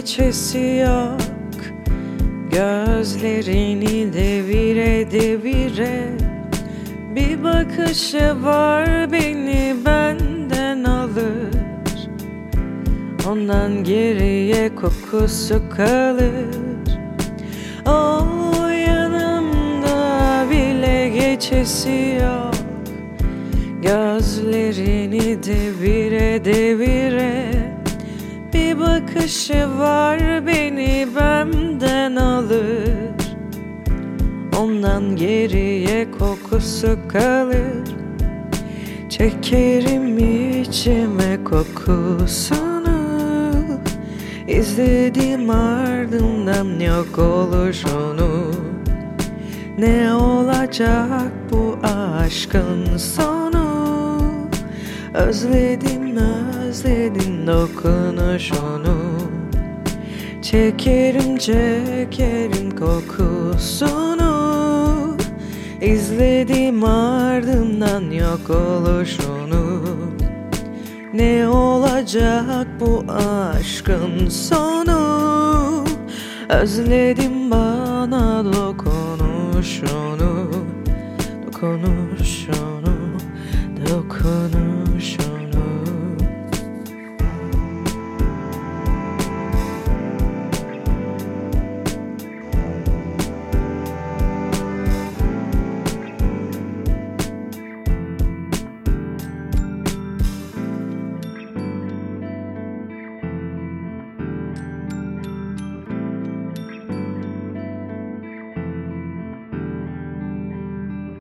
geçesi yok. Gözlerini devire devire. Bir bakışı var beni benden alır. Ondan geriye kokusu kalır. O yanımda bile geçesi yok. Gözlerini devire devire bakışı var beni benden alır. Ondan geriye kokusu kalır. Çekerim içime kokusunu. İzledim ardından yok oluşunu. Ne olacak bu aşkın sonu? Özledim özledim dokunuşunu Çekerim çekerim kokusunu. İzledim ardından yok oluşunu. Ne olacak bu aşkın sonu? Özledim bana dokunuşunu Dokunuşunu Dokunuşunu